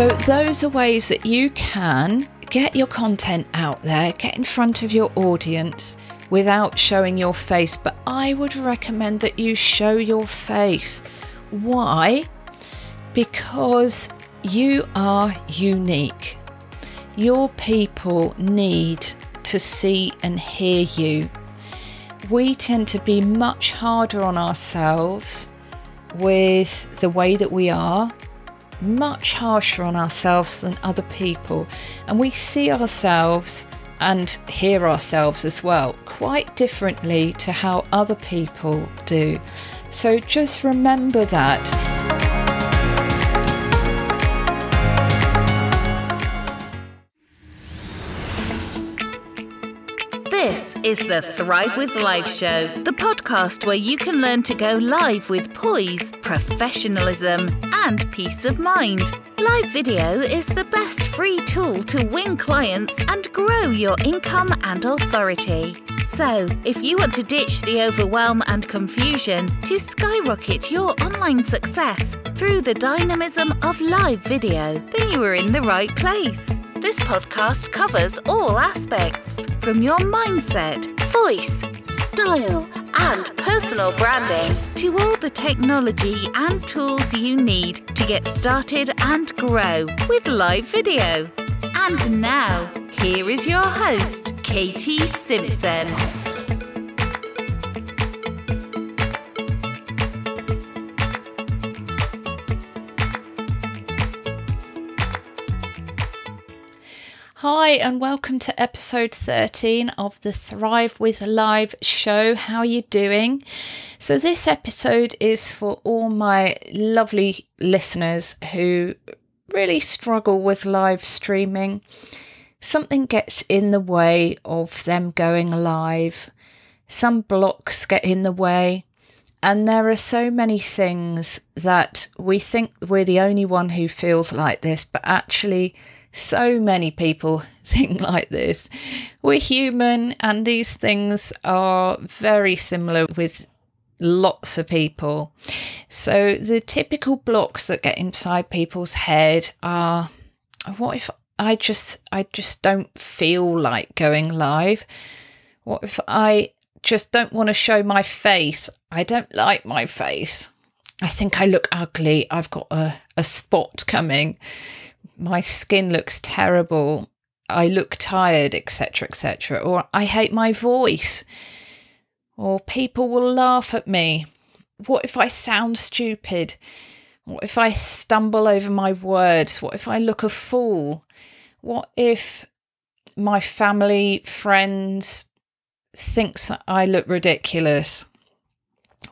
So, those are ways that you can get your content out there, get in front of your audience without showing your face. But I would recommend that you show your face. Why? Because you are unique. Your people need to see and hear you. We tend to be much harder on ourselves with the way that we are, much harsher on ourselves than other people, and we see ourselves and hear ourselves as well quite differently to how other people do. So just remember that. Is the Thrive with Live show, the podcast where you can learn to go live with poise, professionalism, and peace of mind. Live video is the best free tool to win clients and grow your income and authority. So, if you want to ditch the overwhelm and confusion to skyrocket your online success through the dynamism of live video, then you are in the right place. This podcast covers all aspects from your mindset, voice, style, and personal branding to all the technology and tools you need to get started and grow with live video. And now, here is your host, Katy Simpson. Hi, and welcome to episode 13 of the Thrive with Live show. How are you doing? So, this episode is for all my lovely listeners who really struggle with live streaming. Something gets in the way of them going live, some blocks get in the way. And there are so many things that we think we're the only one who feels like this, but actually, so many people think like this. We're human, and these things are very similar with lots of people. So, the typical blocks that get inside people's head are what if I just I just don't feel like going live? What if I just don't want to show my face? I don't like my face. I think I look ugly. I've got a, a spot coming my skin looks terrible, I look tired, etc., etc., or I hate my voice, or people will laugh at me. What if I sound stupid? What if I stumble over my words? What if I look a fool? What if my family, friends thinks I look ridiculous?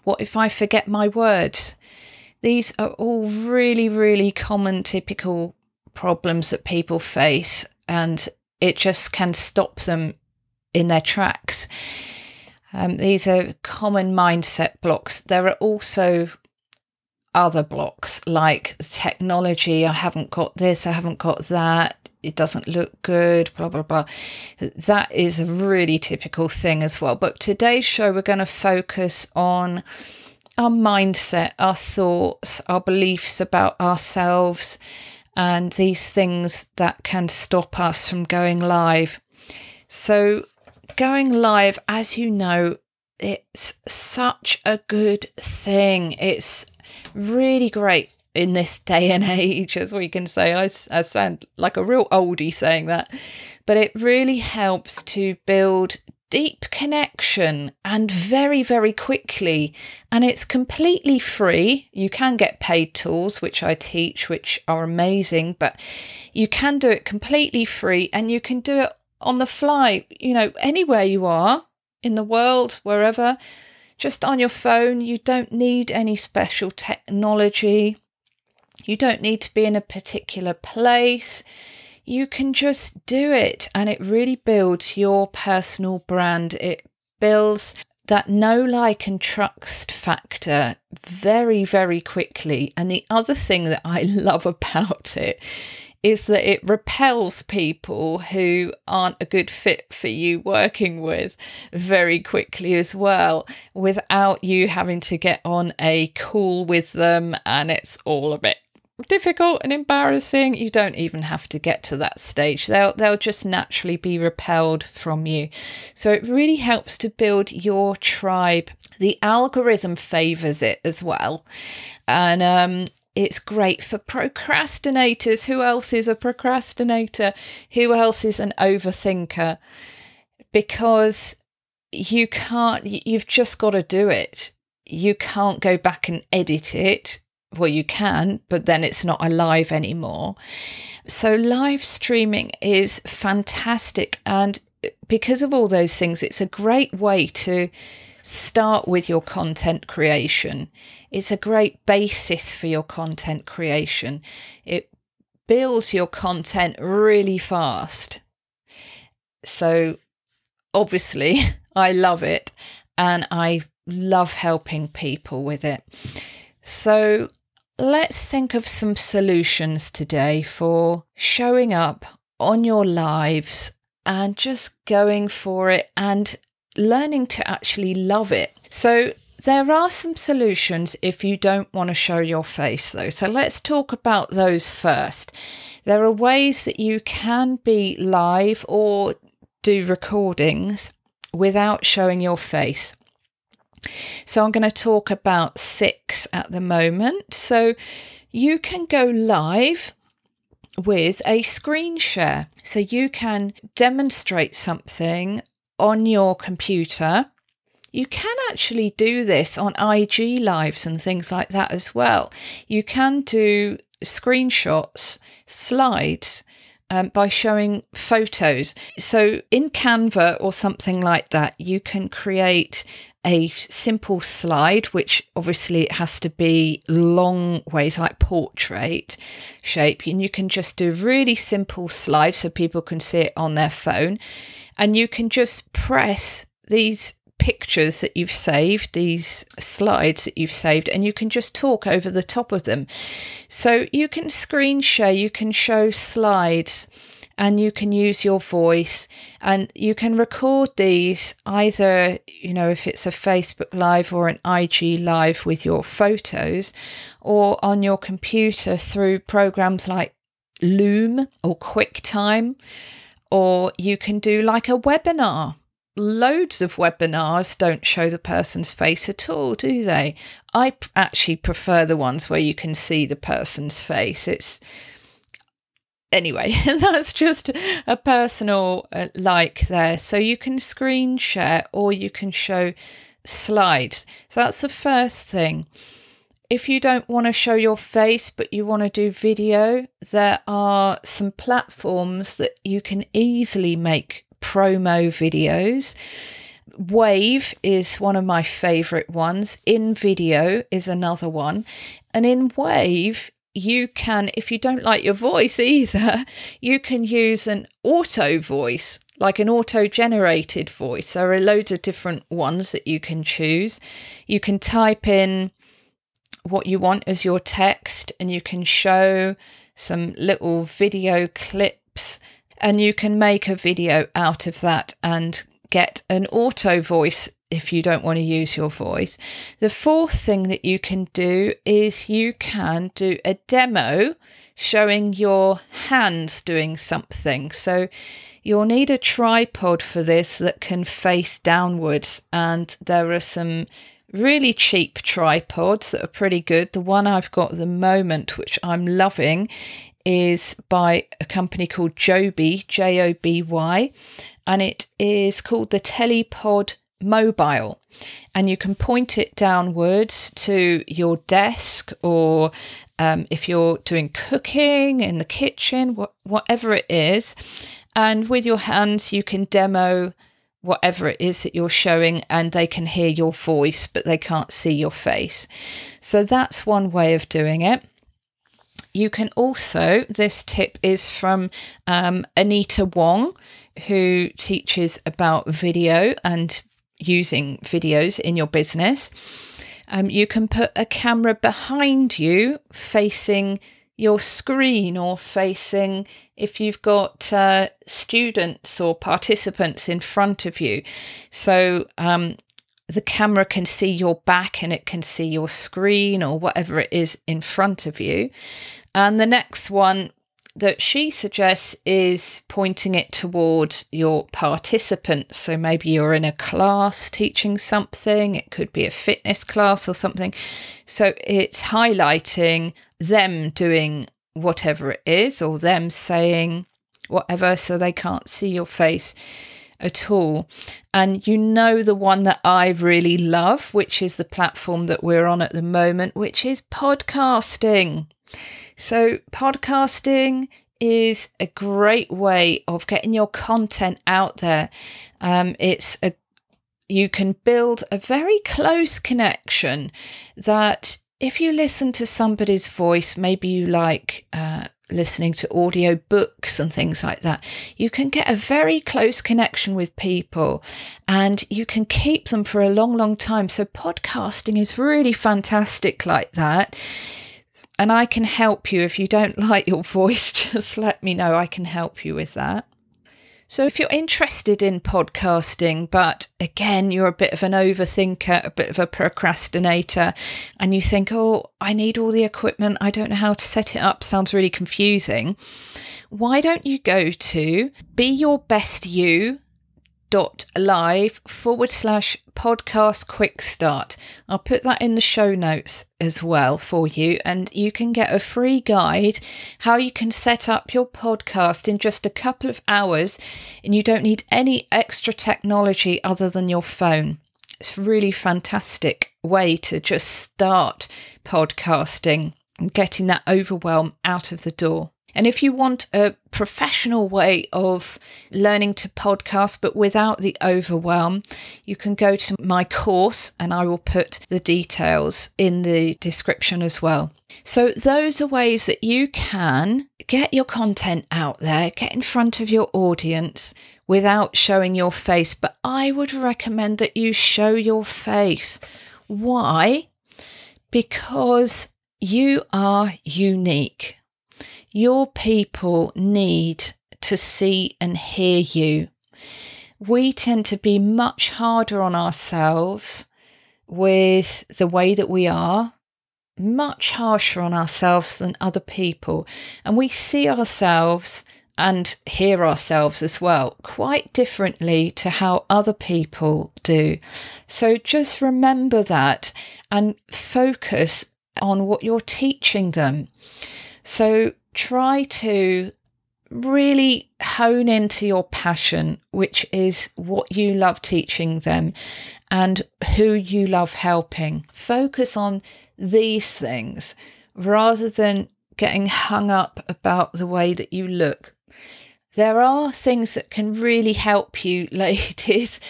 What if I forget my words? These are all really, really common, typical problems that people face and it just can stop them in their tracks. Um, these are common mindset blocks. There are also other blocks like technology. I haven't got this, I haven't got that, it doesn't look good, blah, blah, blah. That is a really typical thing as well. But today's show, we're going to focus on our mindset, our thoughts, our beliefs about ourselves and these things that can stop us from going live. So, going live, as you know, it's such a good thing. It's really great in this day and age, as we can say. I, I sound like a real oldie saying that, but it really helps to build deep connection and very, very quickly. And it's completely free. You can get paid tools, which I teach, which are amazing, but you can do it completely free and you can do it on the fly, you know, anywhere you are in the world, wherever, just on your phone. You don't need any special technology. You don't need to be in a particular place you can just do it and it really builds your personal brand. It builds that know, like, and trust factor very, very quickly. And the other thing that I love about it is that it repels people who aren't a good fit for you working with very quickly as well, without you having to get on a call with them and it's all a bit difficult and embarrassing, you don't even have to get to that stage. They'll they'll just naturally be repelled from you. So it really helps to build your tribe. The algorithm favors it as well. And um, it's great for procrastinators. Who else is a procrastinator? Who else is an overthinker? Because you can't, you've just got to do it. You can't go back and edit it. Well, you can, but then it's not alive anymore. So, live streaming is fantastic. And because of all those things, it's a great way to start with your content creation. It's a great basis for your content creation. It builds your content really fast. So, obviously, I love it and I love helping people with it. So, let's think of some solutions today for showing up on your lives and just going for it and learning to actually love it. So, there are some solutions if you don't want to show your face, though. So, let's talk about those first. There are ways that you can be live or do recordings without showing your face. So, I'm going to talk about six at the moment. So, you can go live with a screen share. So, you can demonstrate something on your computer. You can actually do this on IG lives and things like that as well. You can do screenshots, slides, um, by showing photos. So in Canva or something like that, you can create a simple slide, which obviously it has to be long ways like portrait shape. And you can just do a really simple slides so people can see it on their phone and you can just press these pictures that you've saved, these slides that you've saved, and you can just talk over the top of them. So you can screen share, you can show slides, and you can use your voice and you can record these either, you know, if it's a Facebook Live or an IG Live with your photos, or on your computer through programs like Loom or QuickTime or you can do like a webinar. Loads of webinars don't show the person's face at all, do they? I actually prefer the ones where you can see the person's face. It's anyway, that's just a personal uh, like there. So you can screen share or you can show slides. So that's the first thing if you don't want to show your face but you want to do video, there are some platforms that you can easily make promo videos. Wave is one of my favorite ones. InVideo is another one. And in Wave, you can, if you don't like your voice either, you can use an auto voice, like an auto generated voice. There are loads of different ones that you can choose. You can type in what you want as your text and you can show some little video clips and you can make a video out of that and get an auto voice if you don't want to use your voice. The fourth thing that you can do is you can do a demo showing your hands doing something. So you'll need a tripod for this that can face downwards, and there are some really cheap tripods that are pretty good. The one I've got at the moment, which I'm loving, is by a company called Joby, J O B Y, and it is called the Telepod Mobile. And you can point it downwards to your desk, or um, if you're doing cooking in the kitchen, wh- whatever it is. And with your hands, you can demo whatever it is that you're showing and they can hear your voice but they can't see your face. So that's one way of doing it. You can also, this tip is from um, Anita Wong, who teaches about video and using videos in your business. Um, you can put a camera behind you facing your screen or facing if you've got uh, students or participants in front of you. So um, the camera can see your back and it can see your screen or whatever it is in front of you. And the next one that she suggests is pointing it towards your participants. So maybe you're in a class teaching something, it could be a fitness class or something. So it's highlighting them doing whatever it is or them saying whatever so they can't see your face at all. And you know the one that I really love, which is the platform that we're on at the moment, which is podcasting. So, podcasting is a great way of getting your content out there. Um, it's a you can build a very close connection that if you listen to somebody's voice, maybe you like uh, listening to audio books and things like that, you can get a very close connection with people and you can keep them for a long, long time. So, podcasting is really fantastic like that. And I can help you. If you don't like your voice, just let me know. I can help you with that. So, if you're interested in podcasting, but again, you're a bit of an overthinker, a bit of a procrastinator, and you think, oh, I need all the equipment, I don't know how to set it up, sounds really confusing, why don't you go to Be Your Best You dot live forward slash podcast quick start. I'll put that in the show notes as well for you, and you can get a free guide how you can set up your podcast in just a couple of hours, and you don't need any extra technology other than your phone. It's a really fantastic way to just start podcasting and getting that overwhelm out of the door. And if you want a professional way of learning to podcast but without the overwhelm, you can go to my course and I will put the details in the description as well. So, those are ways that you can get your content out there, get in front of your audience without showing your face. But I would recommend that you show your face. Why? Because you are unique. Your people need to see and hear you. We tend to be much harder on ourselves with the way that we are, much harsher on ourselves than other people. And we see ourselves and hear ourselves as well quite differently to how other people do. So just remember that and focus on what you're teaching them. So try to really hone into your passion, which is what you love teaching them and who you love helping. Focus on these things rather than getting hung up about the way that you look. There are things that can really help you, ladies,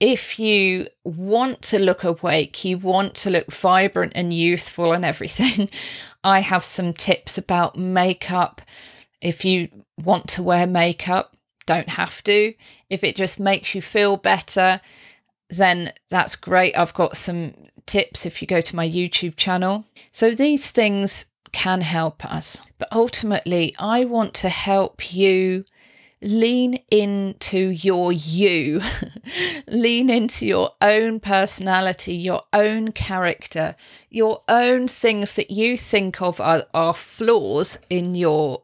if you want to look awake, you want to look vibrant and youthful and everything. I have some tips about makeup. If you want to wear makeup, don't have to. If it just makes you feel better, then that's great. I've got some tips if you go to my YouTube channel. So these things can help us. But ultimately, I want to help you lean into your you, lean into your own personality, your own character, your own things that you think of are, are flaws in your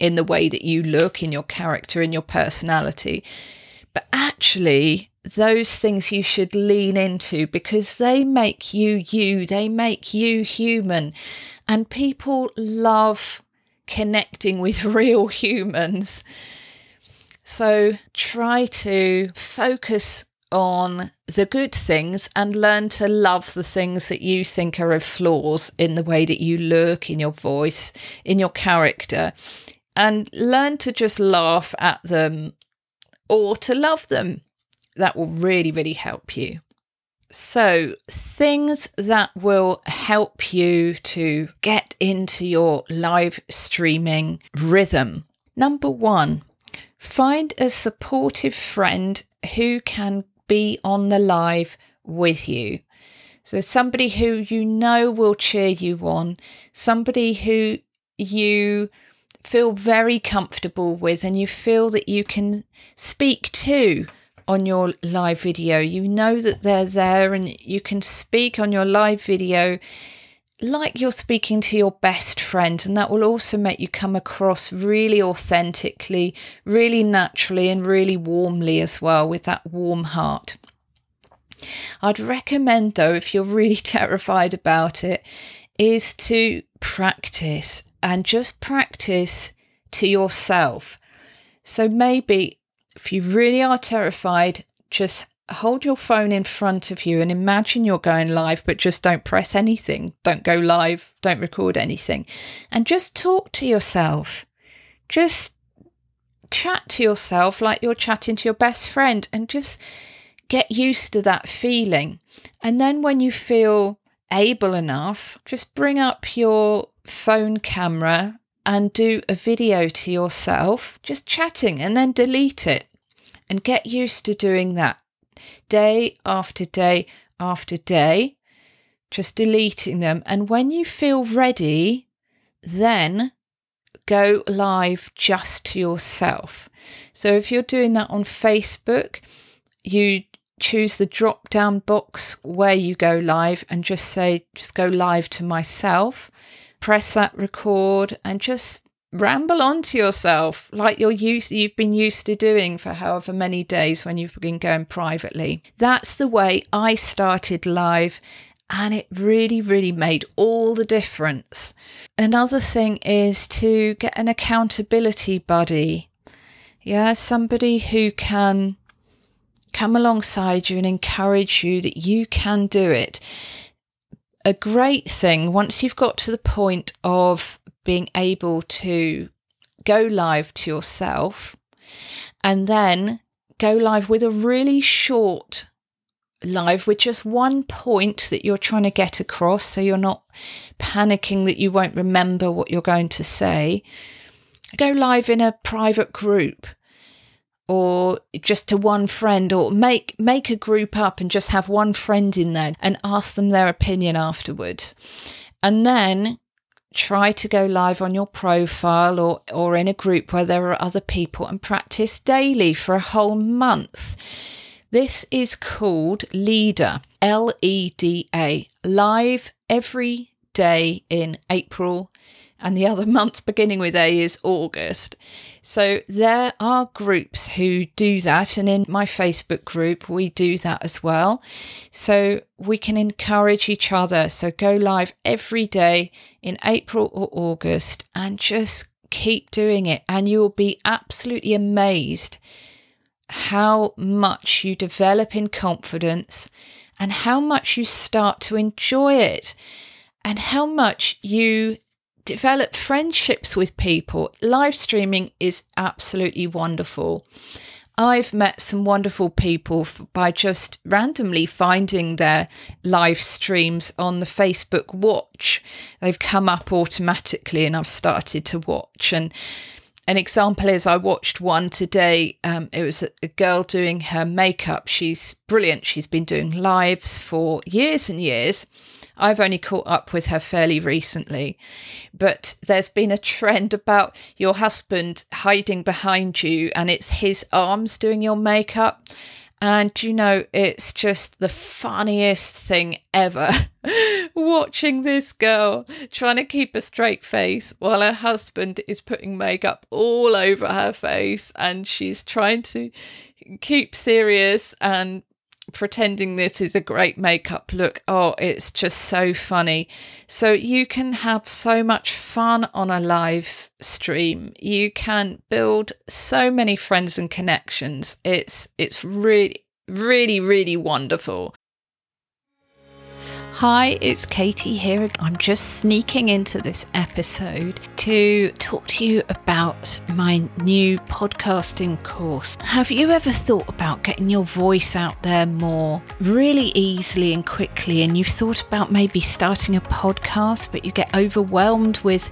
in the way that you look, in your character, in your personality. But actually, those things you should lean into because they make you you, they make you human. And people love connecting with real humans. So try to focus on the good things and learn to love the things that you think are of flaws in the way that you look, in your voice, in your character, and learn to just laugh at them or to love them. That will really, really help you. So, things that will help you to get into your live streaming rhythm. Number one, Find a supportive friend who can be on the live with you. So, somebody who you know will cheer you on, somebody who you feel very comfortable with and you feel that you can speak to on your live video. You know that they're there and you can speak on your live video like you're speaking to your best friend, and that will also make you come across really authentically, really naturally, and really warmly as well with that warm heart. I'd recommend, though, if you're really terrified about it, is to practice and just practice to yourself. So maybe if you really are terrified, just hold your phone in front of you and imagine you're going live, but just don't press anything. Don't go live, don't record anything. And just talk to yourself. Just chat to yourself like you're chatting to your best friend and just get used to that feeling. And then when you feel able enough, just bring up your phone camera and do a video to yourself, just chatting, and then delete it. And get used to doing that day after day after day, just deleting them. And when you feel ready, then go live just to yourself. So if you're doing that on Facebook, you choose the drop down box where you go live and just say, just go live to myself. Press that record and just ramble on to yourself like you're used you've been used to doing for however many days when you've been going privately. That's the way I started live and it really, really made all the difference. Another thing is to get an accountability buddy. Yeah, somebody who can come alongside you and encourage you that you can do it. A great thing once you've got to the point of being able to go live to yourself and then go live with a really short live with just one point that you're trying to get across so you're not panicking that you won't remember what you're going to say. Go live in a private group or just to one friend or make make a group up and just have one friend in there and ask them their opinion afterwards and then try to go live on your profile or or in a group where there are other people and practice daily for a whole month. This is called LEDA l e d a live every day in april and the other month beginning with A is August. So there are groups who do that, and in my Facebook group, we do that as well. So we can encourage each other. So go live every day in April or August and just keep doing it, and you will be absolutely amazed how much you develop in confidence and how much you start to enjoy it and how much you develop friendships with people. Live streaming is absolutely wonderful. I've met some wonderful people by just randomly finding their live streams on the Facebook Watch. They've come up automatically and I've started to watch. And an example is I watched one today. Um, it was a girl doing her makeup. She's brilliant. She's been doing lives for years and years. I've only caught up with her fairly recently, but there's been a trend about your husband hiding behind you and it's his arms doing your makeup. And you know, it's just the funniest thing ever watching this girl trying to keep a straight face while her husband is putting makeup all over her face and she's trying to keep serious and pretending this is a great makeup look. Oh, it's just so funny. So you can have so much fun on a live stream. You can build so many friends and connections. It's it's really really really wonderful. Hi, it's Katy here. I'm just sneaking into this episode to talk to you about my new podcasting course. Have you ever thought about getting your voice out there more really easily and quickly? And you've thought about maybe starting a podcast, but you get overwhelmed with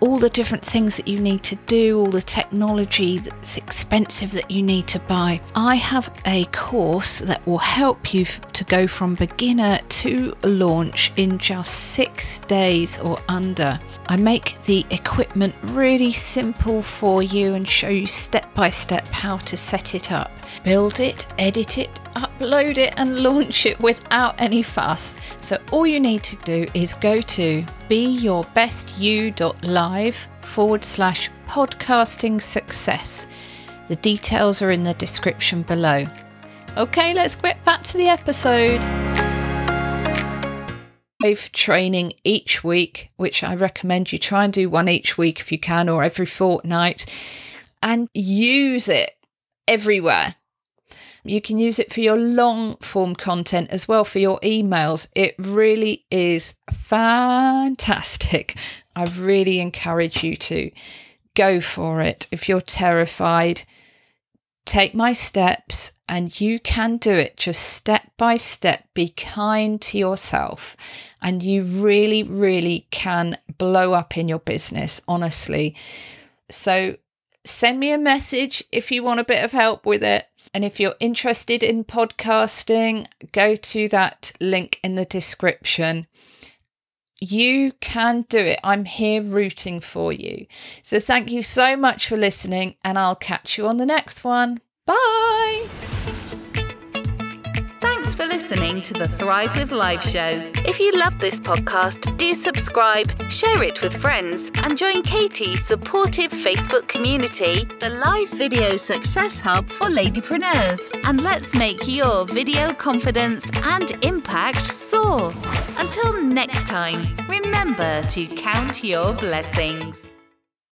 all the different things that you need to do, all the technology that's expensive that you need to buy, I have a course that will help you to go from beginner to launch in just six days or under. I make the equipment really simple for you and show you step by step how to set it up. Build it, edit it, upload it, and launch it without any fuss. So, all you need to do is go to beyourbestYou.live forward slash podcasting success. The details are in the description below. Okay, let's get back to the episode. Live training each week, which I recommend you try and do one each week if you can, or every fortnight, and use it everywhere. You can use it for your long form content as well, for your emails. It really is fantastic. I really encourage you to go for it. If you're terrified, take my steps and you can do it just step by step. Be kind to yourself, and you really, really can blow up in your business, honestly. So, send me a message if you want a bit of help with it. And if you're interested in podcasting, go to that link in the description. You can do it. I'm here rooting for you. So thank you so much for listening, and I'll catch you on the next one. Bye. Listening to the Thrive with Live show. If you love this podcast, do subscribe, share it with friends, and join Katy's supportive Facebook community, the Live Video Success Hub for Ladypreneurs. And let's make your video confidence and impact soar. Until next time, remember to count your blessings.